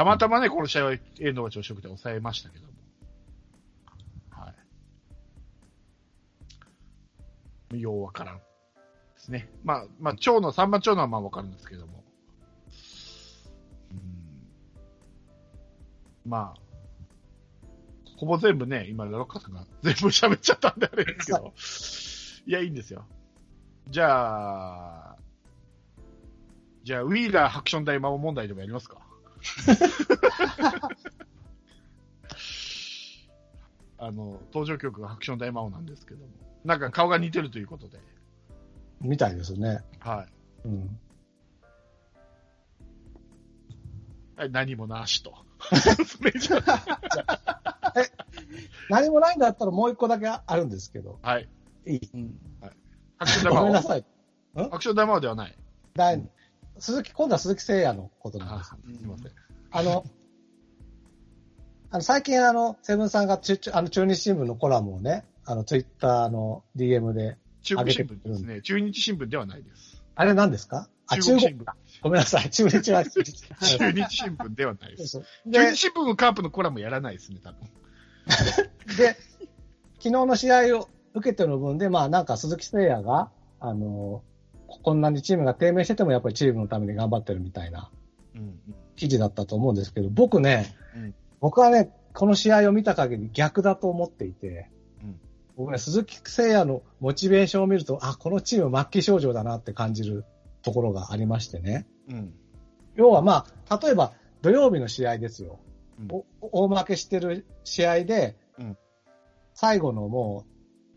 たまたまね、この試合は遠藤が調子よくて抑えましたけども。はい。ようわからん。ですね。まあ、まあ、長野、3番長野はまあわかるんですけども。うん。まあ、ほぼ全部ね、今、ラロッカさんが 全部喋っちゃったんであれですけど。いや、いいんですよ。じゃあ、じゃあ、ウィーラーハクション大魔王問題でもやりますか あの、登場曲がハクション大魔王なんですけども。なんか顔が似てるということで。みたいですね。はい。うん。はい何もなしと。メジャー何もないんだったらもう一個だけあるんですけど。はい。いい。ハクション大魔王。ごめんなさい。ハクション大魔王ではない。第鈴木、今度は鈴木誠也のことなんあです。すいません。あの、あの最近あの、セブンさんが中あの中日新聞のコラムをね、あの、ツイッターの DM で、中国新聞ですね。中日新聞ではないです。あれ何ですか？あ、中国新聞。ごめんなさい。中日は。中日新聞ではないです。そう中で日、新聞のカープのコラムやらないですね、多分。で、昨日の試合を受けての分で、まあなんか鈴木誠也が、あの、こんなにチームが低迷しててもやっぱりチームのために頑張ってるみたいなうん記事だったと思うんですけど、僕ね、うん僕はね、この試合を見た限り逆だと思っていて、うん僕ね、鈴木誠也のモチベーションを見ると、あ、このチーム末期症状だなって感じるところがありましてね。うん。要はまあ、例えば土曜日の試合ですよ。うんお大負けしてる試合で、うん最後のも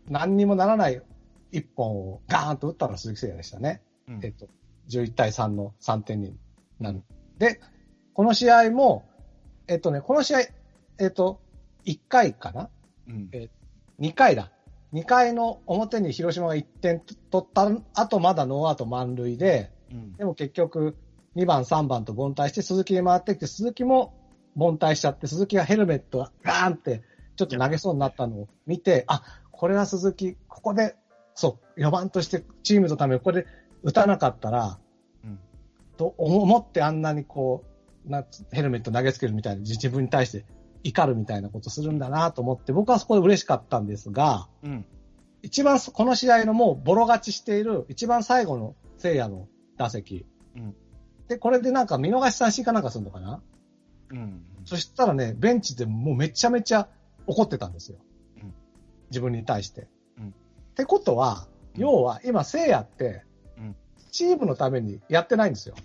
う何にもならない一本をガーンと打ったのが鈴木誠也でしたね。うんえっと、11対3の3点になる。で、この試合も、えっとね、この試合、えっと、1回かな？うんえ2回だ。2回の表に広島が1点取った後まだノーアウト満塁で、うんでも結局2番3番と凡退して鈴木に回ってきて鈴木も凡退しちゃって鈴木がヘルメットがガーンってちょっと投げそうになったのを見て、あ、これは鈴木、ここで、そう、4番としてチームのためにここで打たなかったら、うんと思ってあんなにこう、なヘルメット投げつけるみたいな自分に対して怒るみたいなことするんだなと思って僕はそこで嬉しかったんですが、うん。一番そこの試合のもうボロ勝ちしている一番最後の聖夜の打席。うんで、これでなんか見逃し三振かなんかするのかな？うん。そしたらね、ベンチでもうめちゃめちゃ怒ってたんですよ。うん自分に対して。うんってことは、うん。要は今聖夜ってうん、チームのためにやってないんですよ。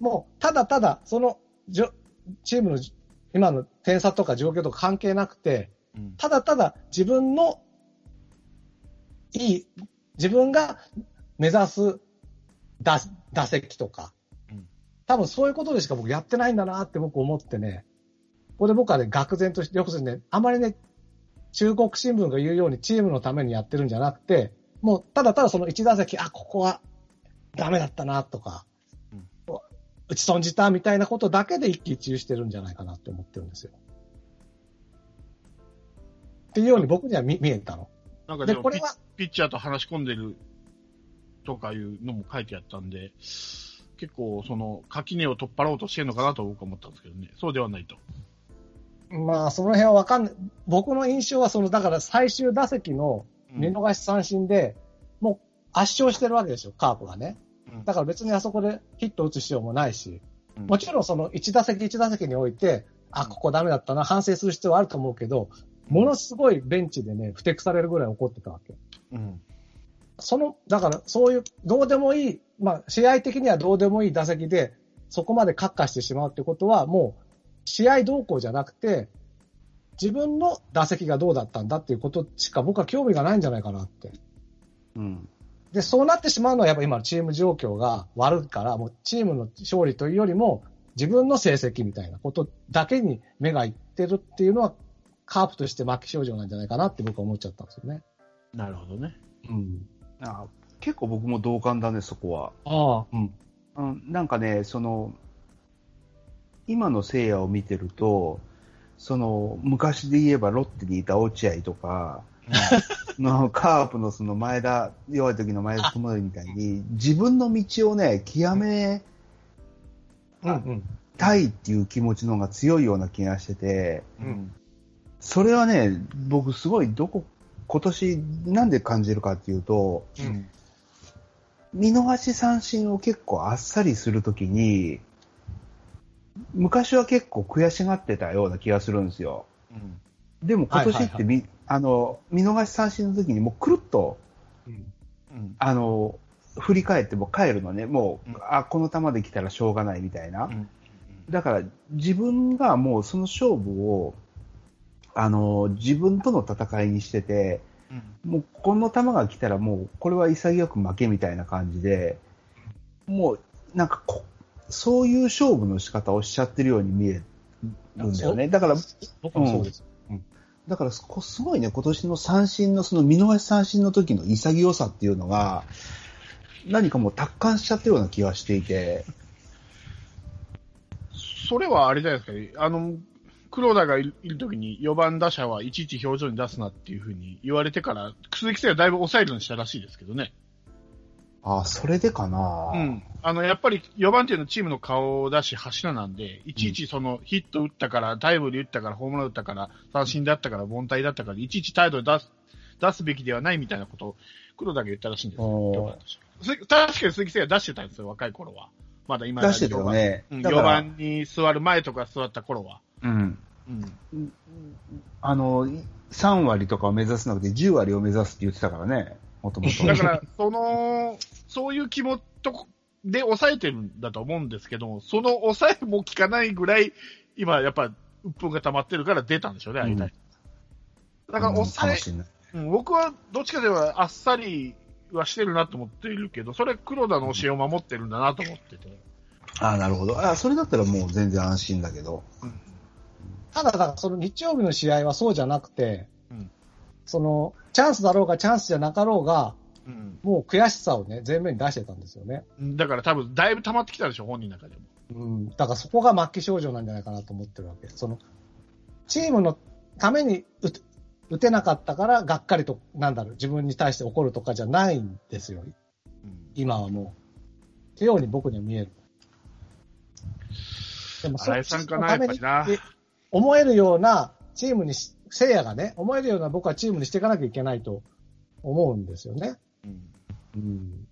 もう、ただただ、その、じょチームの今の点差とか状況とか関係なくて、うん。ただただ自分のいい、自分が目指す打打席とか、うん。多分そういうことでしか僕やってないんだなって僕思ってね、ここで僕はね、愕然として、要するにね、あまりね、中国新聞が言うようにチームのためにやってるんじゃなくて、もうただただその一打席、あ、ここはダメだったなとか、うん打ち損じたみたいなことだけで一喜一憂してるんじゃないかなって思ってるんですよ。っていうように僕には見見えたの。で、なんかでもピこれは、ピッチャーと話し込んでるとかいうのも書いてあったんで、結構その垣根を取っ払おうとしてるのかなと僕は思ったんですけどね。そうではないと。まあ、その辺はわかんない。僕の印象は、その、だから最終打席のうん見逃し三振で、もう圧勝してるわけですよ、カープがね。うんだから別にあそこでヒット打つ必要もないし、うんもちろんその1打席1打席において、あ、ここダメだったな、反省する必要はあると思うけど、ものすごいベンチでね、不適されるぐらい怒ってたわけ。うん。その、だからそういう、どうでもいい、まあ、試合的にはどうでもいい打席で、そこまで閣下してしまうってことは、もう、試合動向じゃなくて、自分の打席がどうだったんだっていうことしか僕は興味がないんじゃないかなって。うん。で、そうなってしまうのはやっぱ今のチーム状況が悪いから、もうチームの勝利というよりも、自分の成績みたいなことだけに目がいってるっていうのは、カープとして末期症状なんじゃないかなって僕は思っちゃったんですよね。なるほどね。うん。あ結構僕も同感だね、そこは。ああ、うん。うん、なんかね、その、今の聖夜を見てると、その、昔で言えばロッテにいた落合とか、のカープのその前田、弱い時の前田智則みたいに、自分の道をね、極め、うんうん。たいっていう気持ちの方が強いような気がしてて、うん。それはね、僕すごいどこ、今年なんで感じるかっていうと、うん。見逃し三振を結構あっさりするときに、昔は結構悔しがってたような気がするんですよ。うん。でも今年ってみ、あの、見逃し三振の時にもうくるっと、うんうん。あの、振り返ってもう帰るのね。もう、うんあ、この球で来たらしょうがないみたいな。うん。だから自分がもうその勝負を、あの、自分との戦いにしてて、うん。もうこの球が来たらもうこれは潔く負けみたいな感じで、もうなんかこそういう勝負の仕方をしちゃってるように見えるんだよね。だから、僕もそうです。だからすこすごいね、今年の三振のその見逃し三振の時の潔さっていうのが、何かもう達観しちゃったような気がしていて、それはあれじゃないですかね。あの、黒田がいるいるときに4番打者はいちいち表情に出すなっていうふうに言われてから、鈴木誠也だいぶ抑えるようにしたらしいですけどね。ああ、それでかな。うん。あの、やっぱり4番っていうのはチームの顔だし柱なんで、いちいちそのヒット打ったから、タイムリー打ったから、ホームラン打ったから、三振だったから、凡退だったから、いちいち態度で出す、出すべきではないみたいなことを黒田が言ったらしいんですよ。確かに鈴木誠也出してたんですよ、若い頃は。まだ今出してたよね。うん、4だから、番に座る前とか座った頃は。うん。うん。あの、3割とかを目指すなくて10割を目指すって言ってたからね、もともと。だから、その、そういう気持ちとで抑えてるんだと思うんですけど、その抑えも効かないぐらい、今やっぱ、鬱憤が溜まってるから出たんでしょうね、ああいうタイプだからうん抑え。うん僕はどっちかというとあっさりはしてるなと思っているけど、それ黒田の教えを守ってるんだなと思ってて。ああ、なるほど。あそれだったらもう全然安心だけど。ただ、だからその日曜日の試合はそうじゃなくて、うんその、チャンスだろうがチャンスじゃなかろうが、うんもう悔しさをね、前面に出してたんですよね。うん。だから多分、だいぶ溜まってきたでしょ、本人の中でも。うん。だからそこが末期症状なんじゃないかなと思ってるわけ。その、チームのために打てなかったから、がっかりと、なんだろう、自分に対して怒るとかじゃないんですよ。うん今はもう。ってように僕には見える。でも新井さんかな、やっぱりな。で思えるようなチームにし、聖夜がね、思えるような僕はチームにしていかなきゃいけないと思うんですよね。うんうん。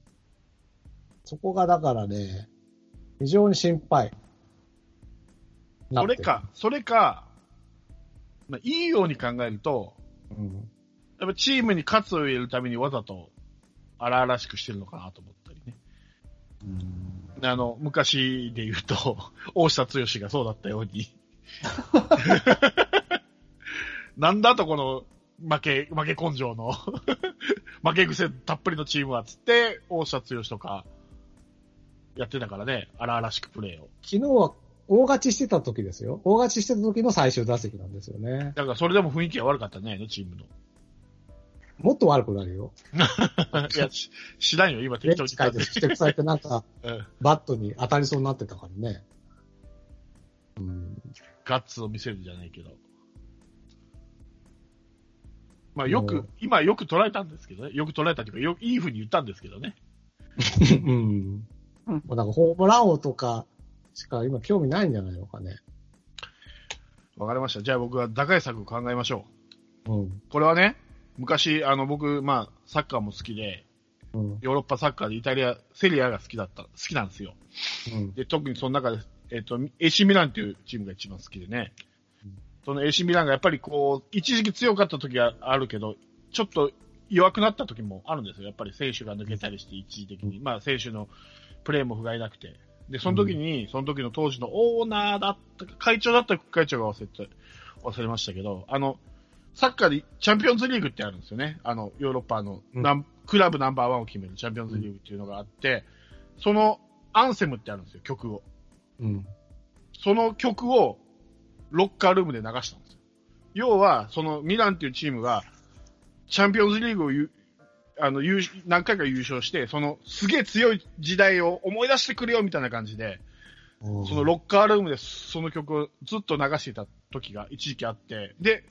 そこがだからね、非常に心配。それか、それか、まあ、いいように考えると、うん。やっぱチームに勝つを入れるためにわざと荒々しくしてるのかなと思ったりね。あの、昔で言うと、大下剛がそうだったように。なんだとこの負け、負け根性の 負け癖たっぷりのチームはつって、大下剛とかやってたからね、荒々しくプレーを。昨日は大勝ちしてた時ですよ。大勝ちしてた時の最終打席なんですよね。だからそれでも雰囲気が悪かったね、チームの。もっと悪くなるよ。いや、し知らんよ、今ベ適当にンチ書いてふてくされてなんか、うんバットに当たりそうになってたからね。うん。ガッツを見せるじゃないけど。まあよくうん、今よく捉えたんですけどね。よく捉えたというか、よいい風に言ったんですけどね。うん。もうなんかホームラン王とかしか今興味ないんじゃないのかね。わかりました。じゃあ僕は打開策を考えましょうん。う。これはね、昔、あの僕、まあ、サッカーも好きで、うん。ヨーロッパサッカーでイタリア、セリアが好きだった、好きなんですよ。うん。で、特にその中で、えっ、と、AC ミランっていうチームが一番好きでね。その AC ミランがやっぱりこう、一時期強かった時はあるけど、ちょっと弱くなった時もあるんですよ。やっぱり選手が抜けたりして一時的に。まあ選手のプレーも不甲斐なくて。で、その時に、その時の当時のオーナーだったか、会長だった会長が忘れて、忘れましたけど、あの、サッカーでチャンピオンズリーグってあるんですよね。あの、ヨーロッパの、うんクラブナンバーワンを決めるチャンピオンズリーグっていうのがあって、そのアンセムってあるんですよ、曲を。うん。その曲をロッカールームで流したんですよ。要は、そのミランっていうチームが、チャンピオンズリーグをゆあの優何回か優勝して、そのすげえ強い時代を思い出してくれよみたいな感じで、そのロッカールームでその曲をずっと流していた時が一時期あって、で、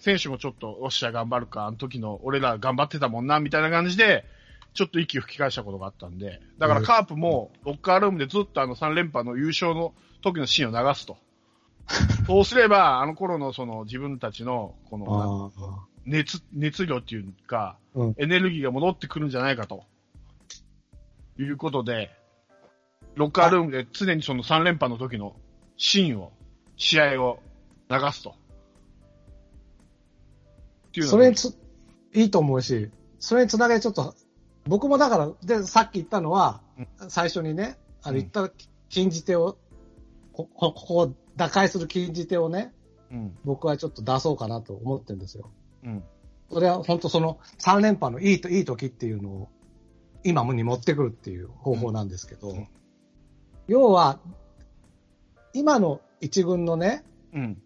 選手もちょっと、おっしゃ頑張るか、あの時の俺ら頑張ってたもんな、みたいな感じで、ちょっと息を吹き返したことがあったんで、だからカープもロッカールームでずっとあの3連覇の優勝の時のシーンを流すと。そうすれば、あの頃のその自分たちの、この、あ熱、熱量っていうか、うん。エネルギーが戻ってくるんじゃないかと。いうことで、ロッカールームで常にその3連覇の時のシーンを、試合を流すと。っていうそれにつ、いいと思うし、それにつなげてちょっと、僕もだから、で、さっき言ったのは、最初にね、あの言った禁じ手を、こここ打開する禁じ手をね、うん。僕はちょっと出そうかなと思ってるんですよ。うん。それは本当その3連覇のいいと、いい時っていうのを今に持ってくるっていう方法なんですけど、うん要は、今の一軍のね、うん。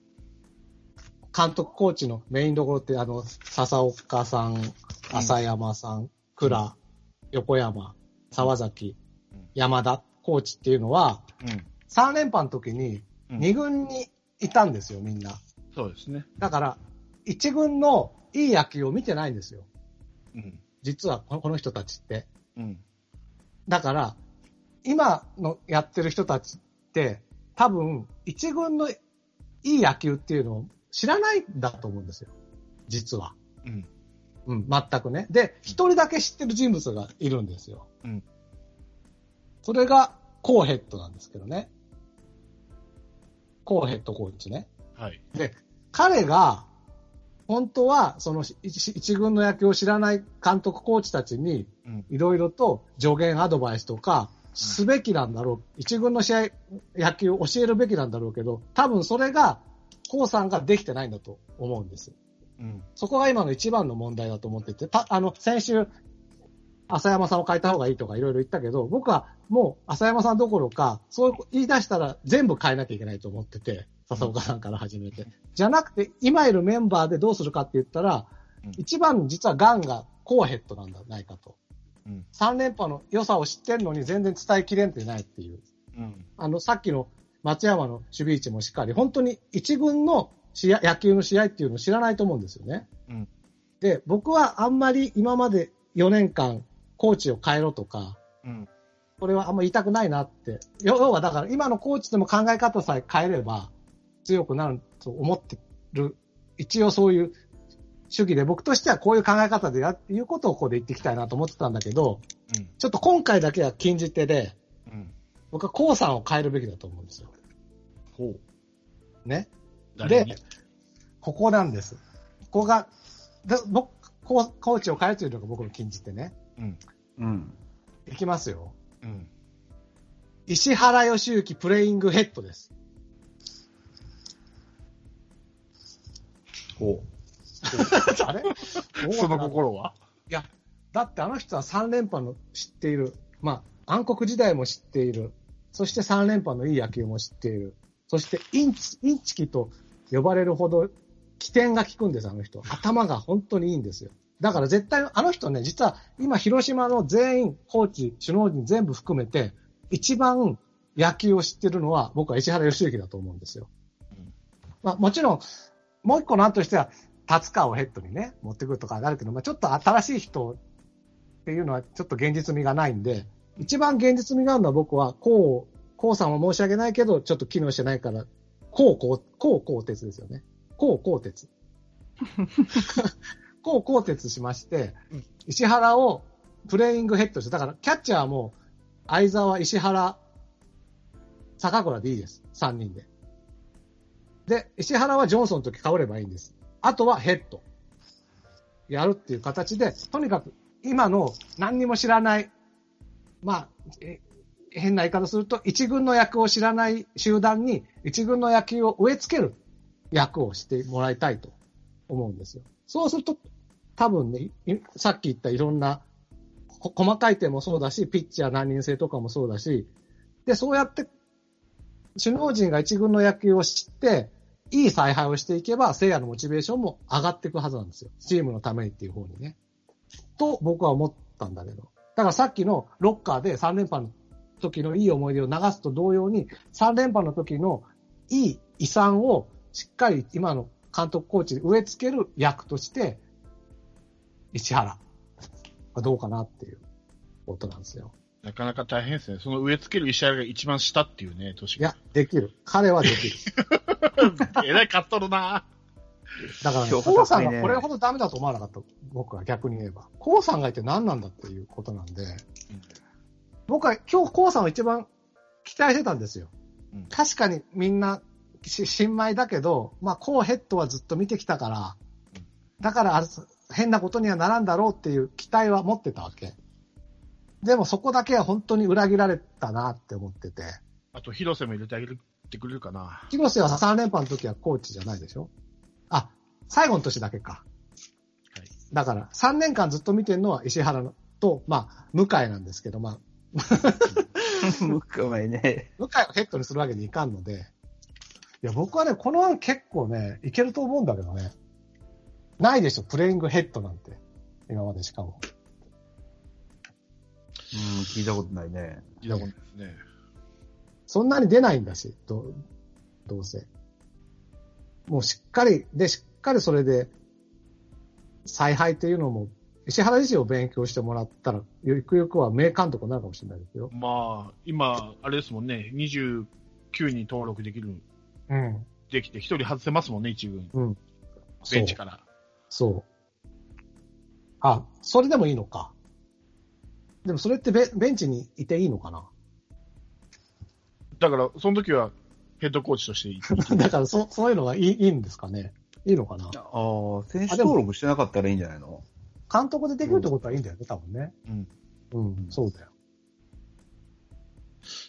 監督コーチのメインどころって、あの、笹岡さん、浅山さん、倉、横山、沢崎うん、山田コーチっていうのは、うん。3連覇の時にうん2軍にいたんですよ、みんな。そうですね。だから、1軍のいい野球を見てないんですよ。うん。実は、このこの人たちって。うん。だから、今のやってる人たちって、多分、一軍のいい野球っていうのを知らないんだと思うんですよ。実は。うん。うん、全くね。で、一人だけ知ってる人物がいるんですよ。うん。それが、コーヘッドなんですけどね。コーヘッドコーチね。はい。で、彼が、本当は、その一一軍の野球を知らない監督コーチたちに、うん。いろいろと助言アドバイスとか、すべきなんだろう。一軍の試合、野球を教えるべきなんだろうけど、多分それが、コウさんができてないんだと思うんです。うん。そこが今の一番の問題だと思ってて、た、あの、先週、浅山さんを変えた方がいいとかいろいろ言ったけど、僕はもう浅山さんどころか、そう言い出したら全部変えなきゃいけないと思ってて、笹岡さんから始めて。じゃなくて、今いるメンバーでどうするかって言ったら、うん一番実はガンがコーヘッドなんじゃないかと。うん。3連覇の良さを知ってるのに全然伝えきれんてないっていう。うん。あの、さっきの松山の守備位置もしっかり、本当に一軍の試合、野球の試合っていうのを知らないと思うんですよね。うんで、僕はあんまり今まで4年間、コーチを変えろとか、うん。これはあんま言いたくないなって。要要はだから今のコーチでも考え方さえ変えれば強くなると思ってる。一応そういう主義で僕としてはこういう考え方でやっていうことをここで言っていきたいなと思ってたんだけど、うん。ちょっと今回だけは禁じ手で、うん。僕はコウさんを変えるべきだと思うんですよ。ほう。ね。で、ここなんです。ここが、で僕、コーコーチを変えるというのが僕の禁じ手ね。うん。うん。いきますよ。うん。石原義行プレイングヘッドです。ほ あれ？う。その心は？いや、だってあの人は3連覇の知っている。まあ、暗黒時代も知っている。そして3連覇のいい野球も知っている。そしてインチ、インチキと呼ばれるほど起点が効くんです、あの人。頭が本当にいいんですよ。だから絶対、あの人ね、実は今広島の全員、コーチ、首脳陣全部含めて、一番野球を知ってるのは僕は石原義行だと思うんですよ。うんまあもちろん、もう一個の案としては、達川をヘッドにね、持ってくるとかあるけど、まあちょっと新しい人っていうのはちょっと現実味がないんで、一番現実味があるのは僕は、こう、こうさんは申し訳ないけど、ちょっと機能してないから、こう、こう、こう、こう鉄ですよね。こう、こう鉄。こう、こう鉄しましてうん、石原をプレイングヘッドして、だからキャッチャーも、相沢、石原、坂倉でいいです。3人で。で、石原はジョンソンの時変わればいいんです。あとはヘッド。やるっていう形で、とにかく今の何にも知らない、まあ、変な言い方すると、一軍の役を知らない集団に一軍の野球を植え付ける役をしてもらいたいと思うんですよ。そうすると、多分ね、さっき言ったいろんな細かい点もそうだし、ピッチャー何人制とかもそうだし、で、そうやって首脳陣が一軍の野球を知って、いい采配をしていけば、聖夜のモチベーションも上がっていくはずなんですよ。チームのためにっていう方にね。と、僕は思ったんだけど。だからさっきのロッカーで3連覇の時のいい思い出を流すと同様に、3連覇の時のいい遺産をしっかり今の監督コーチで植え付ける役として、石原はどうかなっていう。ことなんですよ。なかなか大変ですね。その植え付ける石原が一番下っていうね、年いや、できる。彼はできる。えらい買っとるなだからね、評価コウさんがこれほどダメだと思わなかった。僕は逆に言えば。コウさんがいて何なんだっていうことなんで、僕は今日コウさんを一番期待してたんですよ。うん確かにみんなし新米だけど、まあ、コウヘッドはずっと見てきたから、だからあれ変なことにはならんだろうっていう期待は持ってたわけ。でもそこだけは本当に裏切られたなって思ってて。あと、広瀬も入れてあげてくれるかな。広瀬は3連覇の時はコーチじゃないでしょ？あ、最後の年だけか。はいだから、3年間ずっと見てるのは石原のと、まあ、向井なんですけど、まあ、向かいね。向井をヘッドにするわけにいかんので、いや、僕はね、この案結構ね、いけると思うんだけどね。ないでしょ、プレイングヘッドなんて。今までしかも。うん、聞いたことないね。いいなもんですね。そんなに出ないんだし、どうどうせ。もうしっかり、で、しっかりそれで、采配っていうのも、石原自身を勉強してもらったら、ゆくゆくは名監督になるかもしれないですよ。まあ、今、あれですもんね、29に登録できる、うん。できて、一人外せますもんね、一軍。うん。ベンチから。そう。あ、それでもいいのか。でもそれってベベンチにいていいのかな？だから、その時は、ヘッドコーチとしていい。だからそ、そういうのがいいいいんですかね？いいのかな？ああ、選手登録してなかったらいいんじゃないの？監督でできるってことはいいんだよね、多分ね。うん。うん、そうだよ。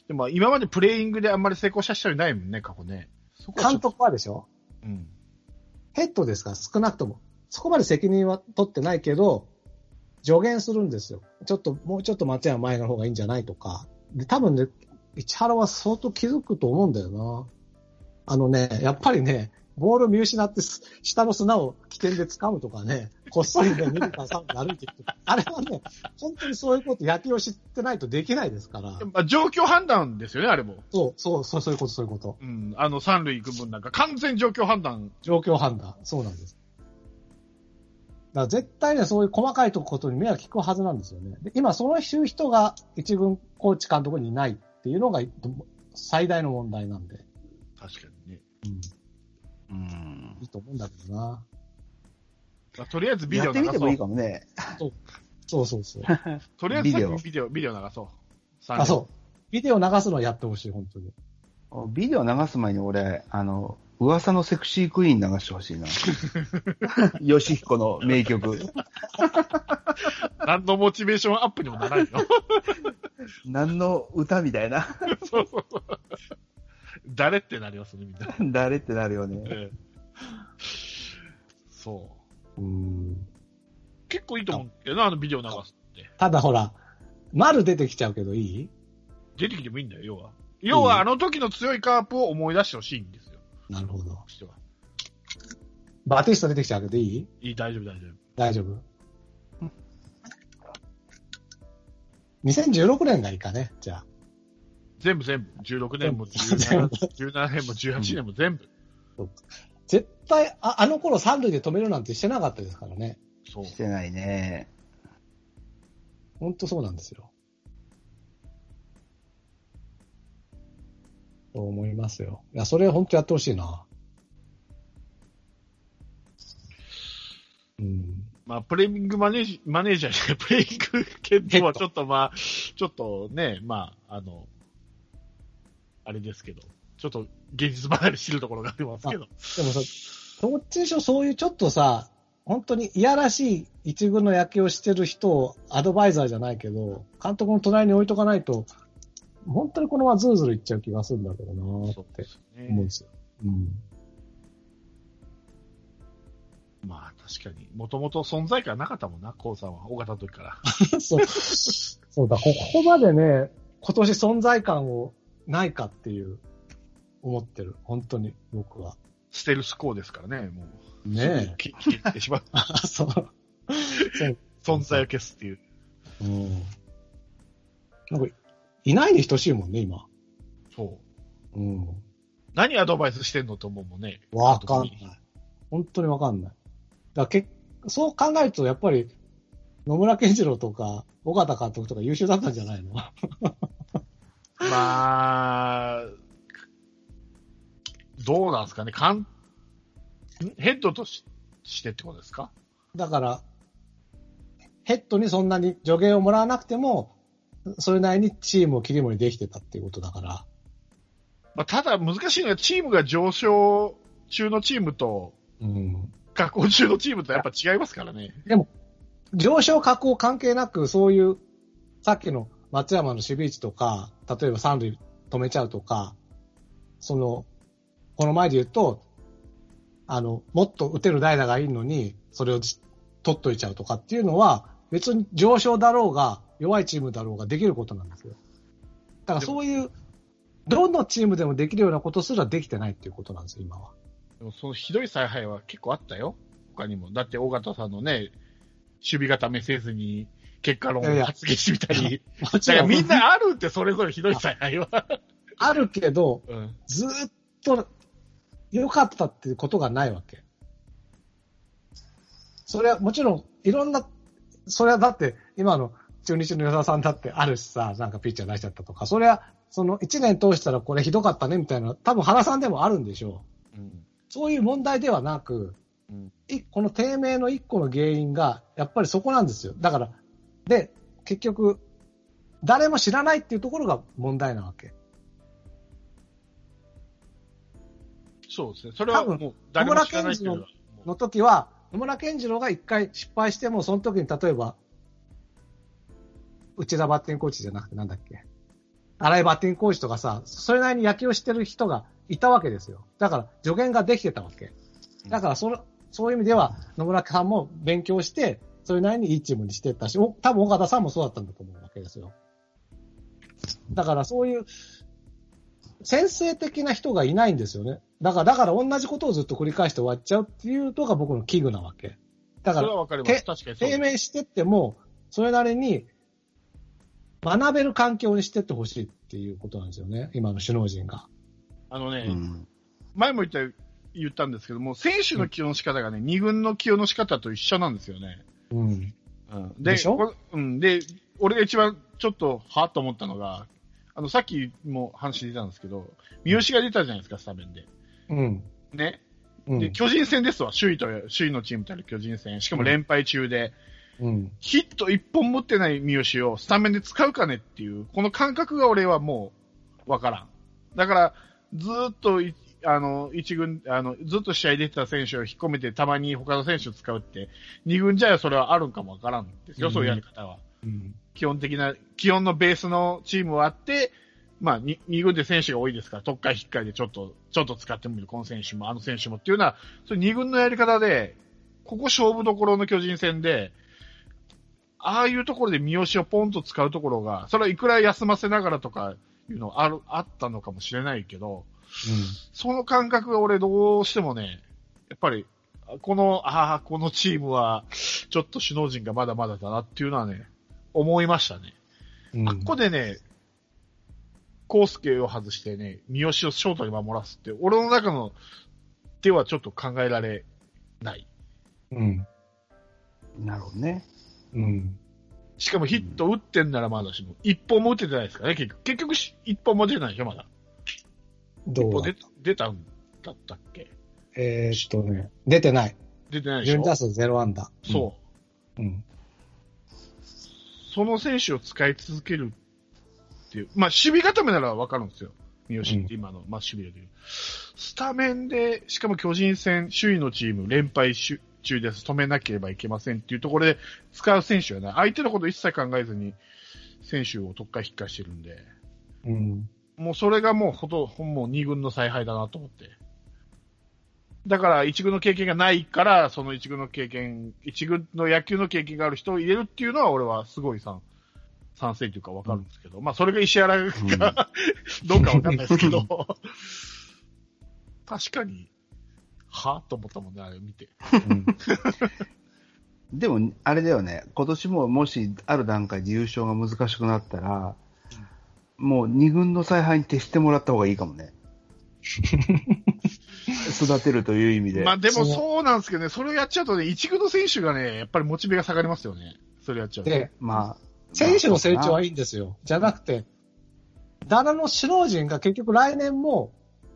でも、今までプレイングであんまり成功した人いないもんね、過去ね。監督はでしょ？うん。ヘッドですから、少なくとも。そこまで責任は取ってないけど、助言するんですよ。ちょっと、もうちょっと松山前の方がいいんじゃないとか。で、多分ね、市原は相当気づくと思うんだよな。あのね、やっぱりね、ボール見失ってす、下の砂を起点で掴むとかね、こっそりね、2時間3分歩いていくとか。あれはね、本当にそういうこと、野球を知ってないとできないですから。まあ、状況判断ですよね、あれも。そう、そう、そう、そういうこと、そういうこと。うん。あの、三塁行く分なんか、完全状況判断。状況判断。そうなんです。だから絶対ね、そういう細かいことに目は利くはずなんですよね。で今、その人が一軍コーチ監督にいないっていうのが最大の問題なんで、確かにね。うん、うんい。いと思うんだけどな。まあ、とりあえずビデやオ流そうってみてもいい。かもね。そうそうそう。とりあえず先ビデオにビデオ、ビデオ流そう。あ、そう。ビデオ流すのはやってほしい、本当に。ビデオ流す前に俺、あの、噂のセクシークイーン流してほしいな。ヨシヒコの名曲。何のモチベーションアップにもならないよ。何の歌みたいな。そうそうそう。誰ってなりますね、みんな。誰ってなるよね。ええそう。うん。結構いいと思うけどな、あのビデオ流すって。ただほら、丸出てきちゃうけどいい？出てきてもいいんだよ、要は。要は、あの時の強いカープを思い出してほしいんですよ。なるほど。としては。バティスタ出てきちゃうけどいい？いい、大丈夫、大丈夫。大丈夫。2016年がいいかね、じゃあ。全部全部。16年も全部17 17年も18年も全部。絶対、ああの頃三塁で止めるなんてしてなかったですからね。そう。してないね。ほんとそうなんですよ。そう思いますよ。いや、それ本当やってほしいな。うん。まあ、プレイングマネージ、マネージャーじゃない、プレイング検討はちょっとまあ、ちょっとね、まあ、あの、あれですけど、ちょっと現実離れしてるところがありますけど。でもさ、どっちにしろそういうちょっとさ、本当にいやらしい一軍の野球をしてる人をアドバイザーじゃないけど、監督の隣に置いとかないと、本当にこのままズーズルいっちゃう気がするんだけどなーってそうですね思うんですよ。うん。まあ、確かに、もともと存在感なかったもんな、コウさんは、尾形の時から。そう。そうだ、ここまでね、今年存在感をないかっていう、思ってる。本当に、僕は。ステルスコーですからね、もう。ねえ。き消えてしまう。あ、そう。そう。存在を消すっていう。うん。なんか、いないに等しいもんね、今。そう。うん。何アドバイスしてんのと思うもんね。わかんない。本当にわかんない。だけそう考えると、やっぱり、野村健次郎とか、尾形監督とか優秀だったんじゃないの？まあ、どうなんですかね。かんヘッドとししてってことですか？だから、ヘッドにそんなに助言をもらわなくても、それなりにチームを切り盛りできてたっていうことだから。まあ、ただ難しいのはチームが上昇中のチームとうん。下降中のチームとやっぱ違いますからね。上昇下降関係なく、そういう、さっきの松山の守備位置とか、例えば三塁止めちゃうとか、その、この前で言うと、あの、もっと打てる代打がいいのに、それをじ取っといちゃうとかっていうのは、別に上昇だろうが、弱いチームだろうができることなんですよ。だからそういう、どのチームでもできるようなことすらできてないっていうことなんですよ、今は。でもそのひどい采配は結構あったよ。他にも。だって、尾形さんのね、守備固めせずに、結果論を発言してみたり。もだからみんなあるって、それぞれひどい采配は。あるけど、うん。ずーっと良かったっていうことがないわけ。それはもちろんいろんな、それはだって今の中日の与田さんだってあるしさ、なんかピッチャー出しちゃったとか、それはその1年通したらこれひどかったねみたいな、多分原さんでもあるんでしょう。うん。そういう問題ではなく、うんいこの低迷の一個の原因がやっぱりそこなんですよ。だから、で、結局、誰も知らないっていうところが問題なわけ。そうですね。それはもう誰も知らないっていうのは。の時は、野村健次郎が一回失敗しても、その時に例えば、内田バッティングコーチじゃなくてなんだっけ。荒井バッティングコーチとかさ、それなりに野球をしてる人がいたわけですよ。だから助言ができてたわけ。だからその、そういう意味では野村さんも勉強して、それなりにいいチームにしてったし、お多分岡田さんもそうだったんだと思うわけですよ。だからそういう、先生的な人がいないんですよね。だから、だから同じことをずっと繰り返して終わっちゃうっていうのが僕の危惧なわけ。だからか低迷してっても、それなりに学べる環境にしてってほしいっていうことなんですよね。今の首脳陣が。あのね、うん。前も言った、言ったんですけども、選手の起用の仕方がね、二軍の起用の仕方と一緒なんですよね。うん。うん、でしょ？うん。で、俺が一番ちょっと、はぁと思ったのが、あの、さっきも話出たんですけど、三好が出たじゃないですか、スタメンで。うん。ね。うん。で、巨人戦ですわ、首位と、首位のチームとやる巨人戦。しかも連敗中で、うん。ヒット一本持ってない三好をスタメンで使うかねっていう、この感覚が俺はもう、わからん。だから、ずーっとい、あの、一軍、あの、ずっと試合出てた選手を引っ込めて、たまに他の選手を使うって、二軍じゃそれはあるんかもわからんですよ、うんそういうやり方は。うん。基本的な、基本のベースのチームはあって、まあ、に二軍で選手が多いですから、特会引っかいでちょっと、ちょっと使ってみる、この選手も、あの選手もっていうのは、それ二軍のやり方で、ここ勝負どころの巨人戦で、ああいうところで三好をポンと使うところが、それはいくら休ませながらとかいうのある、あったのかもしれないけど、その感覚が俺どうしてもね、やっぱり、この、ああ、このチームは、ちょっと首脳陣がまだまだだなっていうのはね、思いましたね。うん。あっこでね、コースケを外してね、三好をショートに守らすって、俺の中のではちょっと考えられない。うん。なるほどね。うん。しかもヒット打ってんならまだしも、一本も打ててないですからね、結局。結局し、一本も出てないでしょ、まだ。どう一本出出たんだったっけ？えーっとね、出てない。出てないでしょ？順打数0安打。そう。うん。その選手を使い続けるっていう。まあ、守備固めならわかるんですよ。三好って今の、まあ、守備だけど。スタメンで、しかも巨人戦、首位のチーム、連敗し中です。止めなければいけませんっていうところで使う選手はない。相手のこと一切考えずに、選手を特化引っかしてるんで、うん。もうそれがもうほと、もう二軍の采配だなと思って。だから、一軍の経験がないから、その一軍の経験、一軍の野球の経験がある人を入れるっていうのは、俺はすごい賛、賛成というかわかるんですけど、まあ、それが石原が、どうかわかんないですけど、確かに、は？と思ったもんね、あれ見て。うん。でも、あれだよね、今年ももしある段階で優勝が難しくなったら、もう二軍の采配に徹してもらった方がいいかもね。育てるという意味で。まあ、でもそうなんですけどね、それをやっちゃうとね、一軍の選手がね、やっぱりモチベが下がりますよね。それやっちゃうと。で、まあ、選手の成長はいいんですよ。じゃなくて、ダナの首脳陣が結局来年も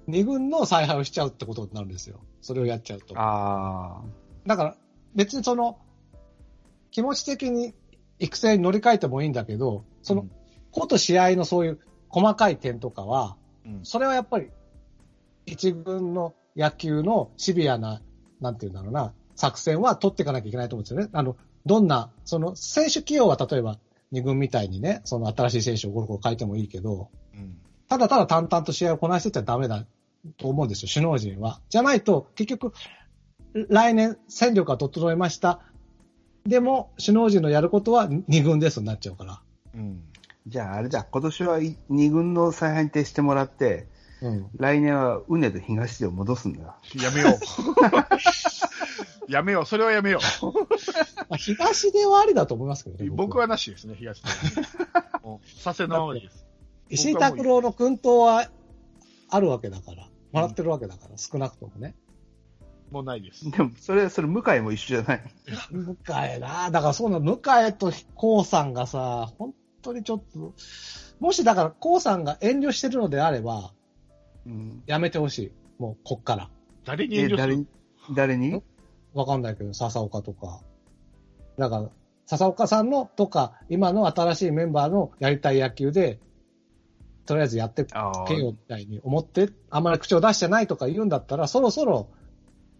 2軍の采配をしちゃうってことになるんですよ。それをやっちゃうと。あだから別にその、気持ち的に育成に乗り換えてもいいんだけど、その、こと試合のそういう細かい点とかは、うんそれはやっぱり、一軍の野球のシビアな、なんていうんだろうな、作戦は取っていかなきゃいけないと思うんですよね。あの、どんな、その、選手起用は例えば、二軍みたいにね、その新しい選手をゴロゴロ変えてもいいけど、うんただただ淡々と試合をこなしてちゃダメだと思うんですよ、首脳陣は。じゃないと、結局、来年戦力が整えました。でも、首脳陣のやることは二軍ですになっちゃうから。うん。じゃああれだ、今年は2軍の采配に徹してもらって、うん。来年はうねと東でを戻すんだ。やめよう。やめよう。それはやめよまあ、東ではありだと思いますけどね。う。僕はなしですね、東 させのままでいいです。石井拓郎の薫陶はあるわけだから、もらってるわけだから、少なくともね。もうないです。でも、それ、それ、向井も一緒じゃない。向井な、だからそうなの、向井とコウさんがさ、本当にちょっと、もしだからコウさんが遠慮してるのであれば、うん。やめてほしい。もう、こっから。え、誰に遠慮する？誰に、誰に？わかんないけど、笹岡とか。だから、笹岡さんのとか、今の新しいメンバーのやりたい野球で、とりあえずやってあけよみたいに思って、あんまり口を出してないとか言うんだったら、そろそろ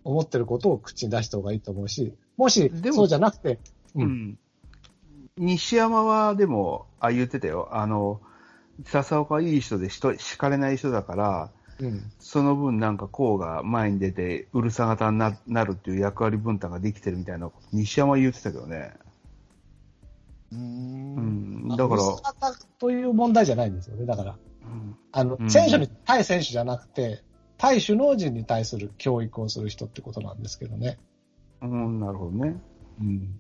思ってることを口に出した方がいいと思うし、もしでもそうじゃなくて、う。うんん。西山は、でも、あ、言ってたよ。あの、笹岡はいい人で人、敷かれない人だから、うん。その分なんかこうが前に出て、うるさ型にななるっていう役割分担ができてるみたいなこと、西山は言ってたけどね。うんん。だか、らという問題じゃないんですよね。だから、うんあの、うん選手に、対選手じゃなくて、対首脳陣に対する教育をする人ってことなんですけどね。うん、なるほどね。うん。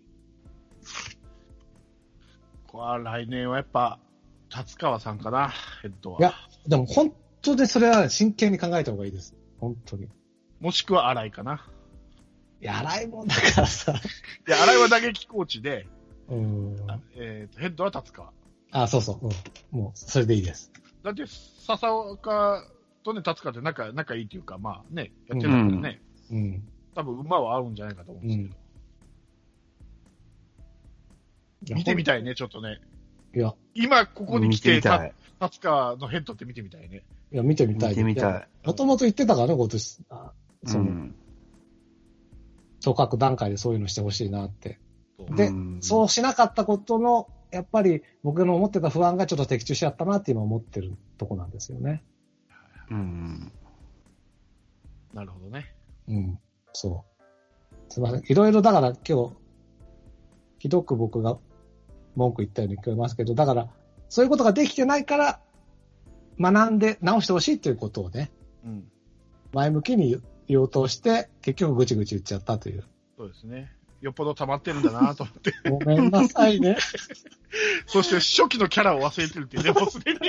これは来年はやっぱ、達川さんかな、ヘッドは。いや、でも本当にそれは真剣に考えた方がいいです。本当に。もしくは荒井かな。いや、洗い物だからさ。いや、荒井は打撃コーチで、うん。えーと、ヘッドは達川。あ、そうそう。うん。もう、それでいいです。だって、笹岡とね、達川って仲、仲いいっていうか、まあね、やってるんだからね、うん。多分馬は合うんじゃないかと思うんですけど。いや見てみたいね、ちょっとね。いや、今、ここに来見てて、たみたい。達川のヘッドって見てみたいね。いや、見てみたい。見てみたい。もともと言ってたからね、今年。あその、うん組閣段階でそういうのしてほしいなって。そうでうんそうしなかったことの、やっぱり僕の思ってた不安がちょっと的中しちゃったなって今思ってるとこなんですよね。うん。なるほどね。うん。そう。すみません。いろいろだから今日、ひどく僕が文句言ったように聞こえますけど、だから、そういうことができてないから、学んで直してほしいということをね、うん。前向きに言おうとして、結局ぐちぐち言っちゃったという。そうですね。よっぽど溜まってるんだなと思って。ごめんなさいね。そして初期のキャラを忘れてるっていうね、もうすでに。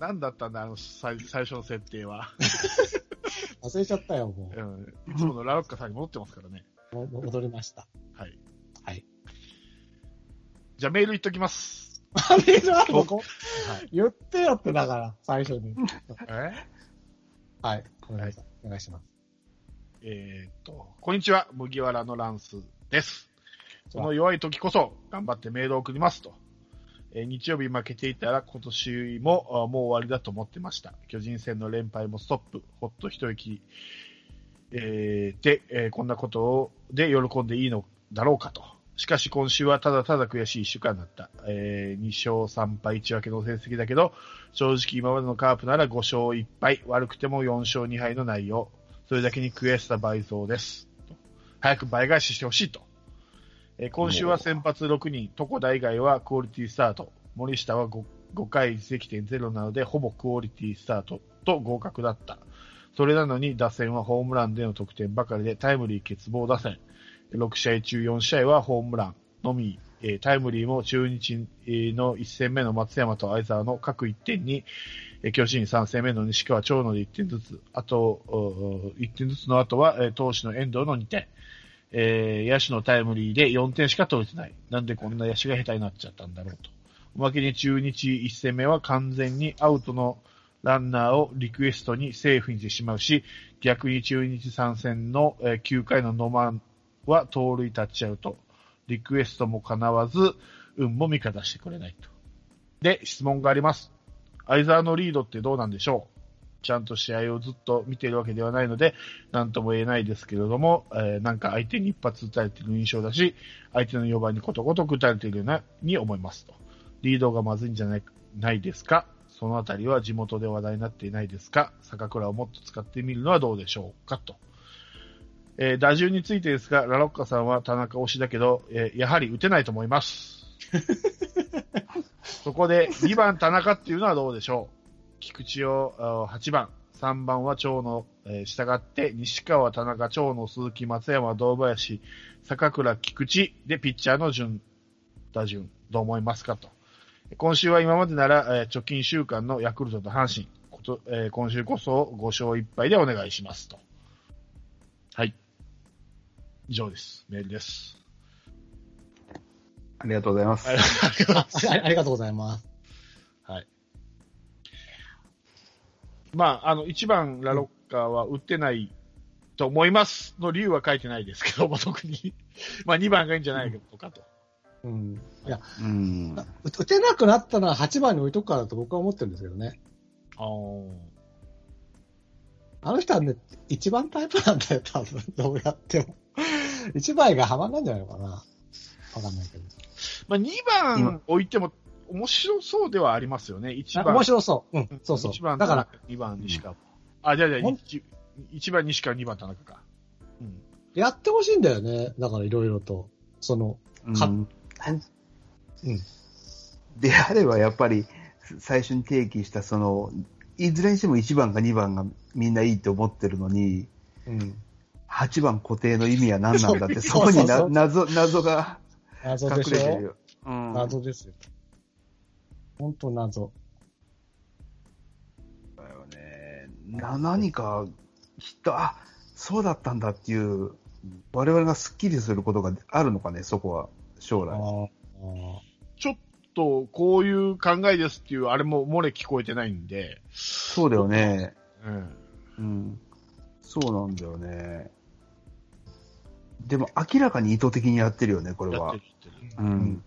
何だったんだ、あの最最初の設定は。忘れちゃったよ、もうん。いつものラロッカさんに戻ってますからね。戻りました。はい。はい。じゃあメール言っときます。あれなの？こはい。言ってよってだから、最初に。え？はい。い。お願いします。えーっと、こんにちは、麦わらのランスです。その弱い時こそ頑張ってメールを送りますと。えー日曜日負けていたら今年ももう終わりだと思ってました。巨人戦の連敗もストップ、ほっと一息、えーで、えーこんなことをで喜んでいいのだろうかと。しかし今週はただただ悔しい一週間だった。えー2勝3敗1分けの成績だけど、正直今までのカープなら5勝1敗、悪くても4勝2敗の内容。それだけに悔しさ倍増です。早く倍返ししてほしいと。えー今週は先発6人、床田以外はクオリティスタート。森下は 5, 5回自責点ゼロなので、ほぼクオリティスタートと合格だった。それなのに打線はホームランでの得点ばかりでタイムリー欠乏打線。6試合中4試合はホームランのみ、えタイムリーも中日の1戦目の松山と相沢の各1点に、え巨人3戦目の西川長野で1点ずつ、あと、1点ずつの後は、え投手の遠藤の2点、えー野手のタイムリーで4点しか取れてない。なんでこんな野手が下手になっちゃったんだろうと。おまけに中日1戦目は完全にアウトのランナーをリクエストにセーフにしてしまうし、逆に中日参戦の9回のノマンは盗塁タッチアウト。リクエストも叶わず、運も味方してくれないと。で、質問があります。相沢のリードってどうなんでしょう？ちゃんと試合をずっと見ているわけではないので、なんとも言えないですけれども、えーなんか相手に一発打たれている印象だし、相手の4番にことごとく打たれているような、に思いますと。リードがまずいんじゃないないですか？そのあたりは地元で話題になっていないですか？坂倉をもっと使ってみるのはどうでしょうか？と。えー打順についてですが、ラロッカさんは田中推しだけど、えーやはり打てないと思います。そこで2番田中っていうのはどうでしょう？菊池をあ8番、3番は長野、えー、従って西川、田中、長野、鈴木、松山、堂林、坂倉、菊池でピッチャーの順、打順、どう思いますかと。今週は今までなら、えー直近週間のヤクルトと阪神、ことえー今週こそ5勝1敗でお願いしますと。はい。以上です。メールです。ありがとうございます。ありがとうございます。あ ありがとうございます。はい。まあ、あの、1番ラロッカーは打ってないと思いますの理由は書いてないですけども、特に。まあ、2番がいいんじゃないのかと。うん。いや、うん。打打てなくなったのは8番に置いとくからだと僕は思ってるんですけどね。あーあの人はね、一番タイプなんだよ、多分。どうやっても。一番がハマんないんじゃないのかな。わかんないけど。まあ、2番置いても面白そうではありますよね。1番。あ面白そう。うん、そうそう。1番だから、、2番西川。あ、じゃあじゃあほん 1, 1番西川、2番田中か。うん。やってほしいんだよね。だからいろいろと。その、かうんうん。であればやっぱり最初に提起したそのいずれにしても1番か2番がみんないいと思ってるのにうん。8番固定の意味は何なんだって そこにな謎謎が謎隠でしょ？れてるよ。うん、謎ですよ。本当謎。だよねな何かきっとあそうだったんだっていう我々がスッキリすることがあるのかねそこは将来。ちょっと、こういう考えですっていう、あれも漏れ聞こえてないんで。そうだよね。うん。うん。そうなんだよね。でも明らかに意図的にやってるよね、これは。うん。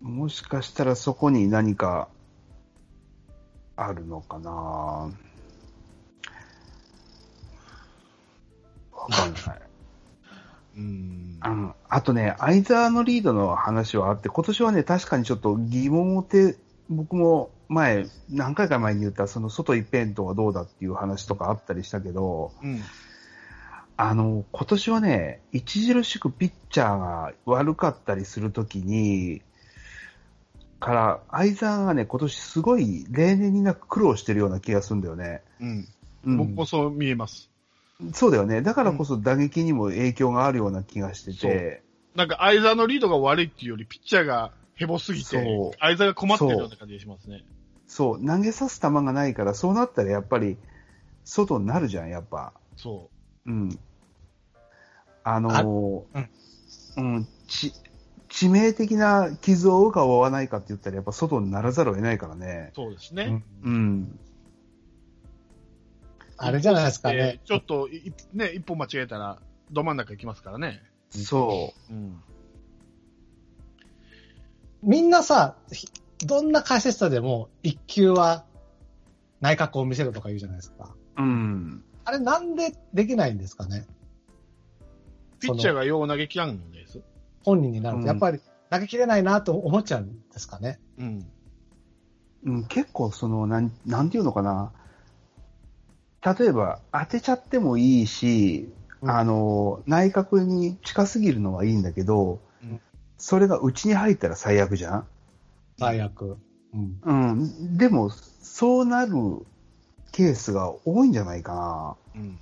もしかしたらそこに何かあるのかなわかんない。うん。うんあとね、相沢のリードの話はあって、今年はね、確かにちょっと疑問をて、僕も前、何回か前に言った、その外一辺倒はどうだっていう話とかあったりしたけど、うん。あの、今年はね、著しくピッチャーが悪かったりするときに、から、相沢がね、今年すごい例年になく苦労してるような気がするんだよね。うん。うん僕もそう見えます。そうだよね。だからこそ打撃にも影響があるような気がしてて、なんか、相沢のリードが悪いっていうより、ピッチャーがヘボすぎて相沢が困ってるような感じがしますね。そう、投げさす球がないから、そうなったらやっぱり、外になるじゃん、やっぱ。そうん。あのーあうん、ち、致命的な傷を負うか負わないかって言ったら、やっぱ外にならざるを得ないからねう。。そうですねうん。うん。あれじゃないですかねで。ちょっとね、一歩間違えたら、ど真ん中行きますからね。そうん。みんなさ、ひどんな解説者でも、一球は内角を見せるとか言うじゃないですか。う。うん。あれなんでできないんですかね？ピッチャーがよう投げきらんのです。本人になるうんと。やっぱり投げきれないなと思っちゃうんですかね。うん。うん、結構その、なん、なんていうのかな。例えば、当てちゃってもいいし、うんあの、内角に近すぎるのはいいんだけど、うんそれが内に入ったら最悪じゃん最悪。うん。うん。でも、そうなるケースが多いんじゃないかな。うん。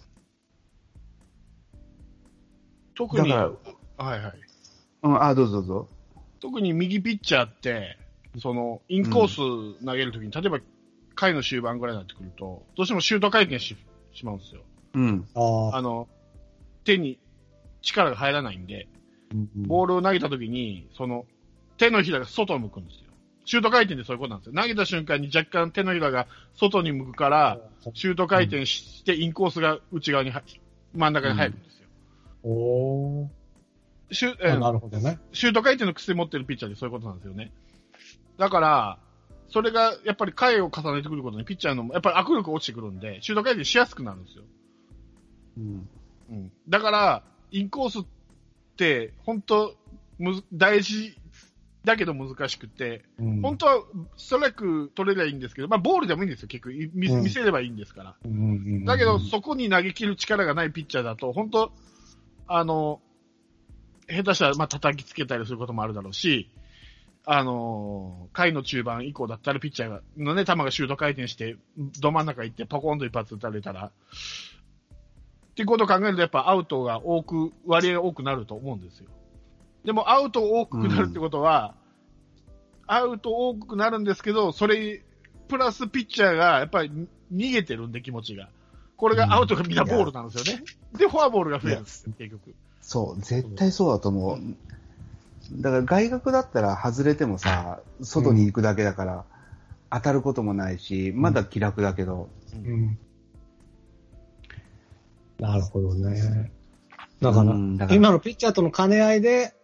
特に、はいはい。うん、あ、どうぞどうぞ。特に右ピッチャーって、その、インコース投げるときに、例えば、回の終盤ぐらいになってくると、どうしてもシュート回転ししまうんですよ。うん。ああの、手に力が入らないんで、ボールを投げた時に、その、手のひらが外を向くんですよ。シュート回転でそういうことなんですよ。投げた瞬間に若干手のひらが外に向くから、シュート回転してインコースが内側には真ん中に入るんですよ。おーシュえあなるほどね。シュート回転の癖持ってるピッチャーでそういうことなんですよね。だから、それがやっぱり回を重ねてくることにピッチャーのやっぱり握力落ちてくるんで、シュート回転しやすくなるんですよ。うん。うん。だから、インコースって、本当むず、大事だけど難しくて、うん本当はストライク取れればいいんですけど、まあボールでもいいんですよ、結局。い見うん見せればいいんですから。うんだけど、そこに投げ切る力がないピッチャーだと、本当あの、下手したら、まあ、叩きつけたりすることもあるだろうし、あの、回の中盤以降だったら、ピッチャーのね、球がシュート回転して、ど真ん中行って、ポコンと一発打たれたら、っていうことを考えると、やっぱアウトが多く、割合多くなると思うんですよ。でも、アウト多くなるってことは、アウト多くなるんですけど、それ、プラスピッチャーが、やっぱり逃げてるんで、気持ちが。これがアウトがみんなボールなんですよね。で、フォアボールが増えるんですよ、結局。そう、絶対そうだと思う。だから外角だったら外れてもさ、外に行くだけだから、当たることもないし、まだ気楽だけど、うんなるほどね。だから、うんだから今のピッチャーとの兼ね合いで、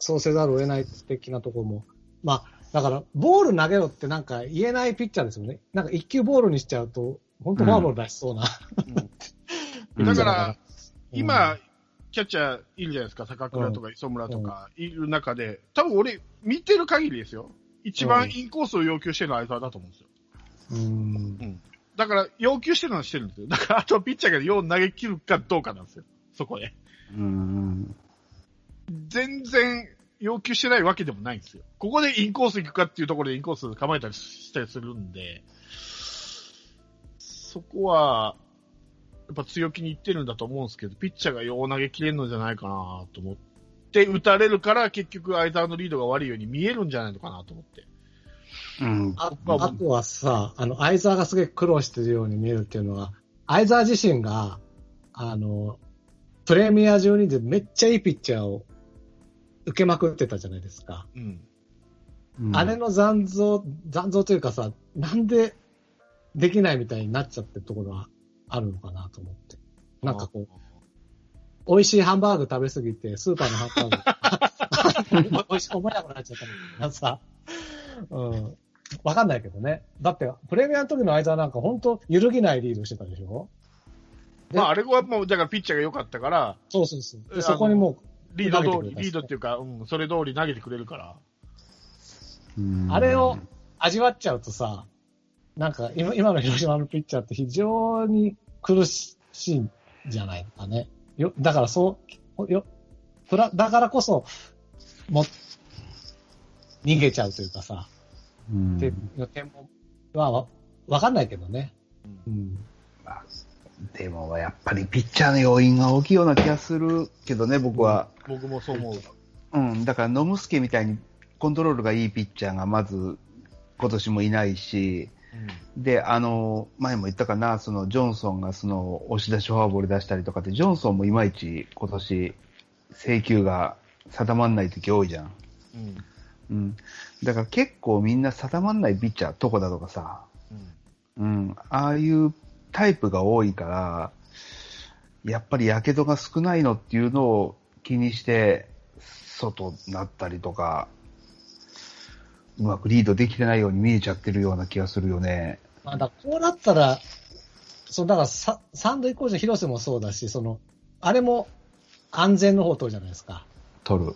そうせざるを得ない的なところも。まあ、だから、ボール投げろってなんか言えないピッチャーですよね。なんか一球ボールにしちゃうと、本当フォアボール出しそうな。うんだから、うん今、キャッチャーいるじゃないですか、坂倉とか磯村とかいる中で、多分俺、見てる限りですよ。一番インコースを要求してるのは相沢だと思うんですよ。うん。だから、要求してるのはしてるんですよ。だから、あとはピッチャーがよう投げ切るかどうかなんですよ。そこで。うん、全然要求してないわけでもないんですよ。ここでインコース行くかっていうところでインコース構えたりしたりするんで、そこは、やっぱ強気にいってるんだと思うんですけど、ピッチャーがよう投げ切れるのじゃないかなと思って、打たれるから結局相沢のリードが悪いように見えるんじゃないのかなと思って。うん、ああとはさ、あの、相沢がすげえ苦労してるように見えるっていうのは、相沢自身が、あの、プレミア12でめっちゃいいピッチャーを受けまくってたじゃないですか。うん。うんあれの残像、残像というかさ、なんでできないみたいになっちゃってるところはあるのかなと思って。なんかこう、美味しいハンバーグ食べすぎて、スーパーのハンバーグ、美味しく思えなくなっちゃったみたいなさ、うん。わかんないけどね。だって、プレミアの時の相沢なんか本当揺るぎないリードしてたでしょ？でまあ、あれはもう、だからピッチャーが良かったから、そうそうそう。そこにもリード通り、リードっていうか、うん、それ通り投げてくれるから。うんあれを味わっちゃうとさ、なんか今今の広島のピッチャーって非常に苦しいんじゃないかね。よだからそう、よプラだからこそ、も、逃げちゃうというかさ、うんっていう点も、まあ、わわかんないけどね。うん。でも、やっぱりピッチャーの要因が大きいような気がするけどね、僕は。僕もそう思う。うん、だから、野村助みたいにコントロールがいいピッチャーがまず今年もいないし、で、あの、前も言ったかな、そのジョンソンがその押し出しフォアボール出したりとかって、ジョンソンもいまいち今年、制球が定まんない時多いじゃん。うん。うん。だから結構みんな定まんないピッチャー、とこだとかさ、うん。うん、ああいうタイプが多いから、やっぱり火傷が少ないのっていうのを気にして、外になったりとか、うまくリードできてないように見えちゃってるような気がするよね。まあ、だこうなったら、そう、だからササンドイコール広瀬もそうだし、その、あれも安全の方を取るじゃないですか。取る。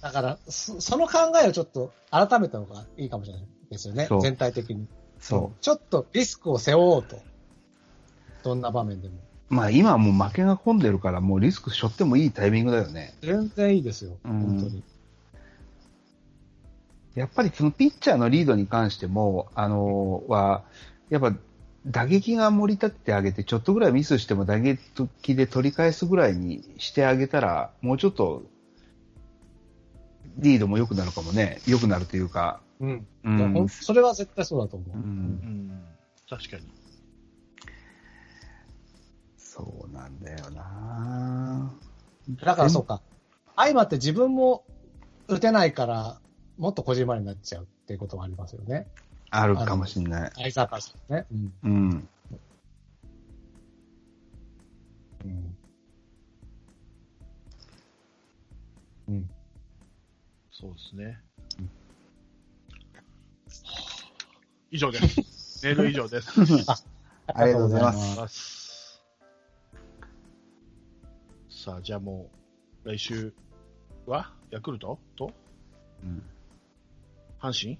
だから、そその考えをちょっと改めた方がいいかもしれないですよね。全体的に。そちょっとリスクを背負おうと。どんな場面でも。う。まあ今はもう負けが込んでるから、もうリスク背負ってもいいタイミングだよね。全然いいですよ。うん本当に。やっぱりそのピッチャーのリードに関しても、あのは、やっぱ打撃が盛り立ててあげて、ちょっとぐらいミスしても打撃で取り返すぐらいにしてあげたら、もうちょっと、リードも良くなるかもね。良くなるというか。うん。うん。それは絶対そうだと思う。うんうん。確かに。そうなんだよなだからそうか。相まって自分も打てないから、もっと小島になっちゃうっていうこともありますよね。あるかもしんない。相坂さんね。うん。うん。うん。うん。そうですね。以上です。メール以上です。ありがとうございまありがとうございますす。さあ、じゃあもう、来週は？ヤクルト？と？うん阪神？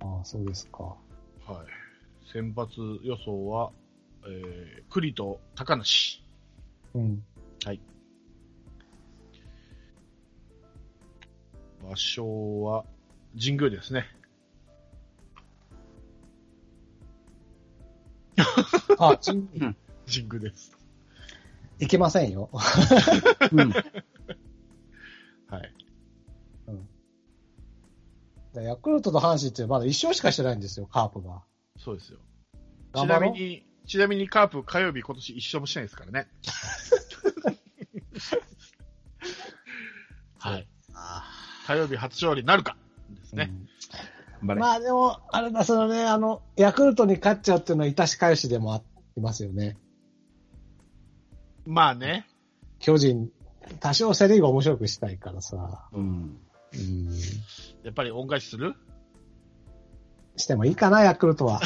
ああ、そうですか。はい。選抜予想は、えー、栗と高梨。うん。場所は神宮ですね。あ、ち 神宮です。いけませんよ。うん。ヤクルトと阪神ってまだ一勝しかしてないんですよ、カープが。そうですよ。ちなみに、ちなみにカープ火曜日今年一勝もしないですからね。はい。火曜日初勝利なるかですね。頑張れ。まあでも、あれだ、そのね、あの、ヤクルトに勝っちゃうっていうのは、致し返しでもありますよね。まあね。巨人、多少セリーグ面白くしたいからさ。うん。うん。やっぱり恩返しする？してもいいかな、ヤクルトは。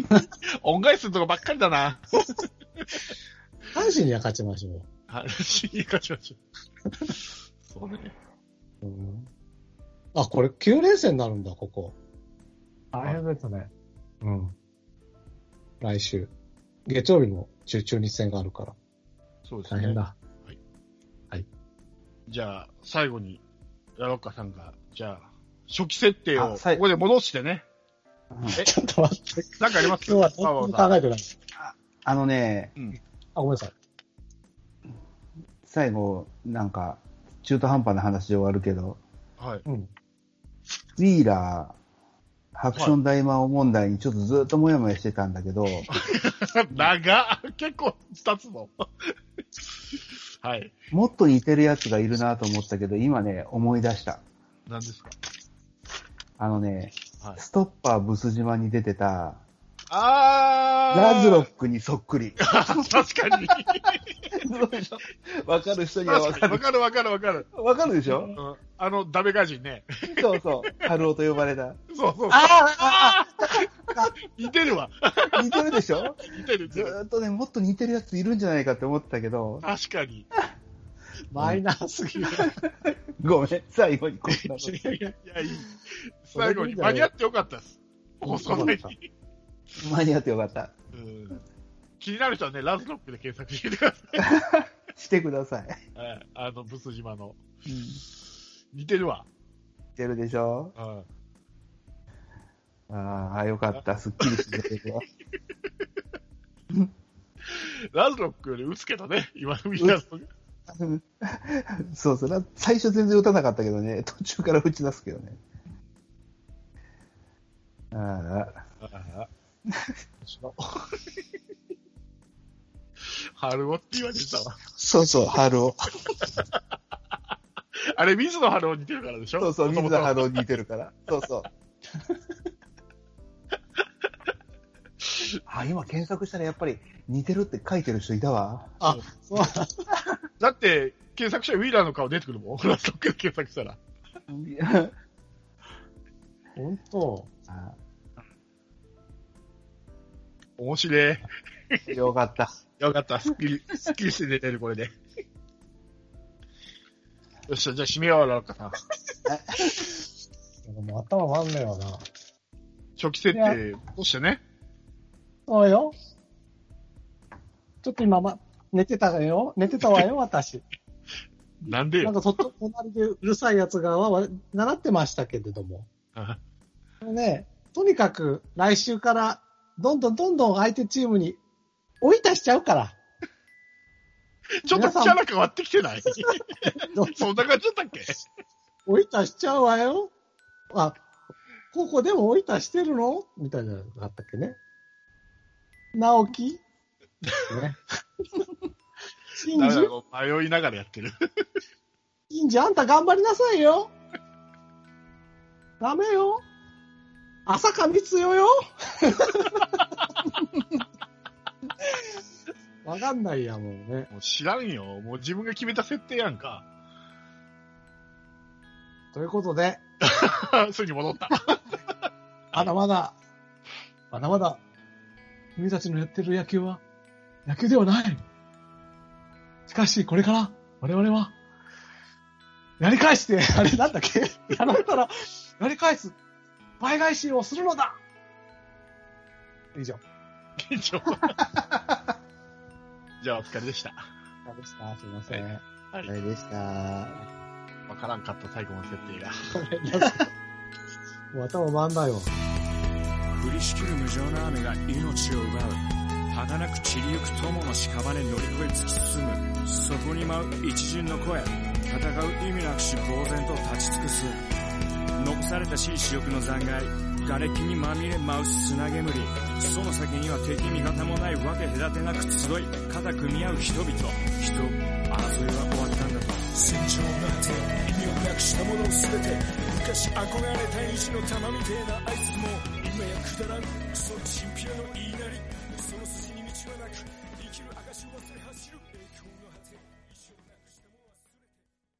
恩返しするとこばっかりだな。阪神には勝ちましょう。はい。死に勝ちましょう。そうね。うん、あ、これ9連戦になるんだ、ここ。大変ですね。うん。来週。月曜日も中中日戦があるから。そうですね。大変だ。じゃあ、最後に、ラロッカさんが、じゃあ、初期設定をここで戻してね。え、ちょっと待って。なんかあります？今日は何も考えてない。あのね、あ、ごめんなさい。最後、なんか、中途半端な話で終わるけど、はい。うん。ウィーラー、ハクション大魔王問題にちょっとずっともやもやしてたんだけど、長っ結構経つの。はい。もっと似てるやつがいるなと思ったけど、今ね、思い出した。何ですか？あのね、はい。ストッパーブス島に出てた、あー。ラズロックにそっくり。確かに。どうでしょ？わかる人にはわかる。わかるわかるわかる。わかるでしょ？うんあの、ダメガジンね。そうそう。ハルオと呼ばれた。そうそうそう。あ似てるわ。似てるでしょ？似てる似ずっとね、もっと似てるやついるんじゃないかって思ったけど、確かに。マイナーすぎる。ごめん、最後にこんなこといやいや、いやいい。最後に間に合ってよかったです。放送前に。間に合ってよかった。うん気になる人はね、ラズロックで検索してください。してください。はいあの、ブス島の。似てるわ。似てるでしょ？うんああ、よかった。すっきりしてるわ。ラズロックより打つけどね、今のみんなの。そうそうな。最初全然打たなかったけどね、途中から打ち出すけどね。ああ、春尾って言われてたわ。そうそう、春を。あれ、水野春尾似てるからでしょ？そうそう、水田元々春を似てるから。そうそう。あ、今検索したらやっぱり似てるって書いてる人いたわ。あ、そうだ。だって、検索したらウィーラーの顔出てくるもん。ラズロックで検索したら。本当。あ面白い。よかった。よかった。すっきり、すっきりして寝てる、これで。よっしゃ、じゃあ締めよう、ラロッカさん。もう頭回んねえわな。初期設定、どうしてね？そうよ。ちょっと今、ま、寝てたわよ。寝てたわよ、私。なんでよ？なんか、とっと、隣でうるさい奴がわわ習ってましたけれども。あね、とにかく来週から、どんどんどんどん相手チームに追い出しちゃうから。ちょっとキャラ変わってきてない？ど そんな感じだったっけ？追い出しちゃうわよ。あ、ここでも追い出してるの？みたいなのがあったっけね。直樹ね。シンジダメだ、こう迷いながらやってる。シンジ、あんた頑張りなさいよ。ダメよ。朝かみつよよ。わかんないや、もうね。もう知らんよ。もう自分が決めた設定やんか。ということで、それに戻った。まだまだ、まだまだ、君たちのやってる野球は、野球ではない。しかし、これから、我々は、やり返して、あれなんだっけ？やられたら、やり返す、倍返しをするのだ以上。現状。じゃあ、お疲れでした。でした。すいません。はいあれでした。わからんかった最後の設定が。もう頭回んないわ。降りしきる無情な雨が命を奪う儚く散りゆく友の屍乗り越え突き進むそこに舞う一陣の声戦う意味なくし呆然と立ち尽くす残されたしい死翼の残骸瓦礫にまみれ舞う砂煙その先には敵味方もないわけ隔てなく集い肩組み合う人々人争いは終わったんだと。戦場なんて意味をなくしたもの全て昔憧れた意地の玉みてえなあいつも今やくだらんクソチンピラの言いなり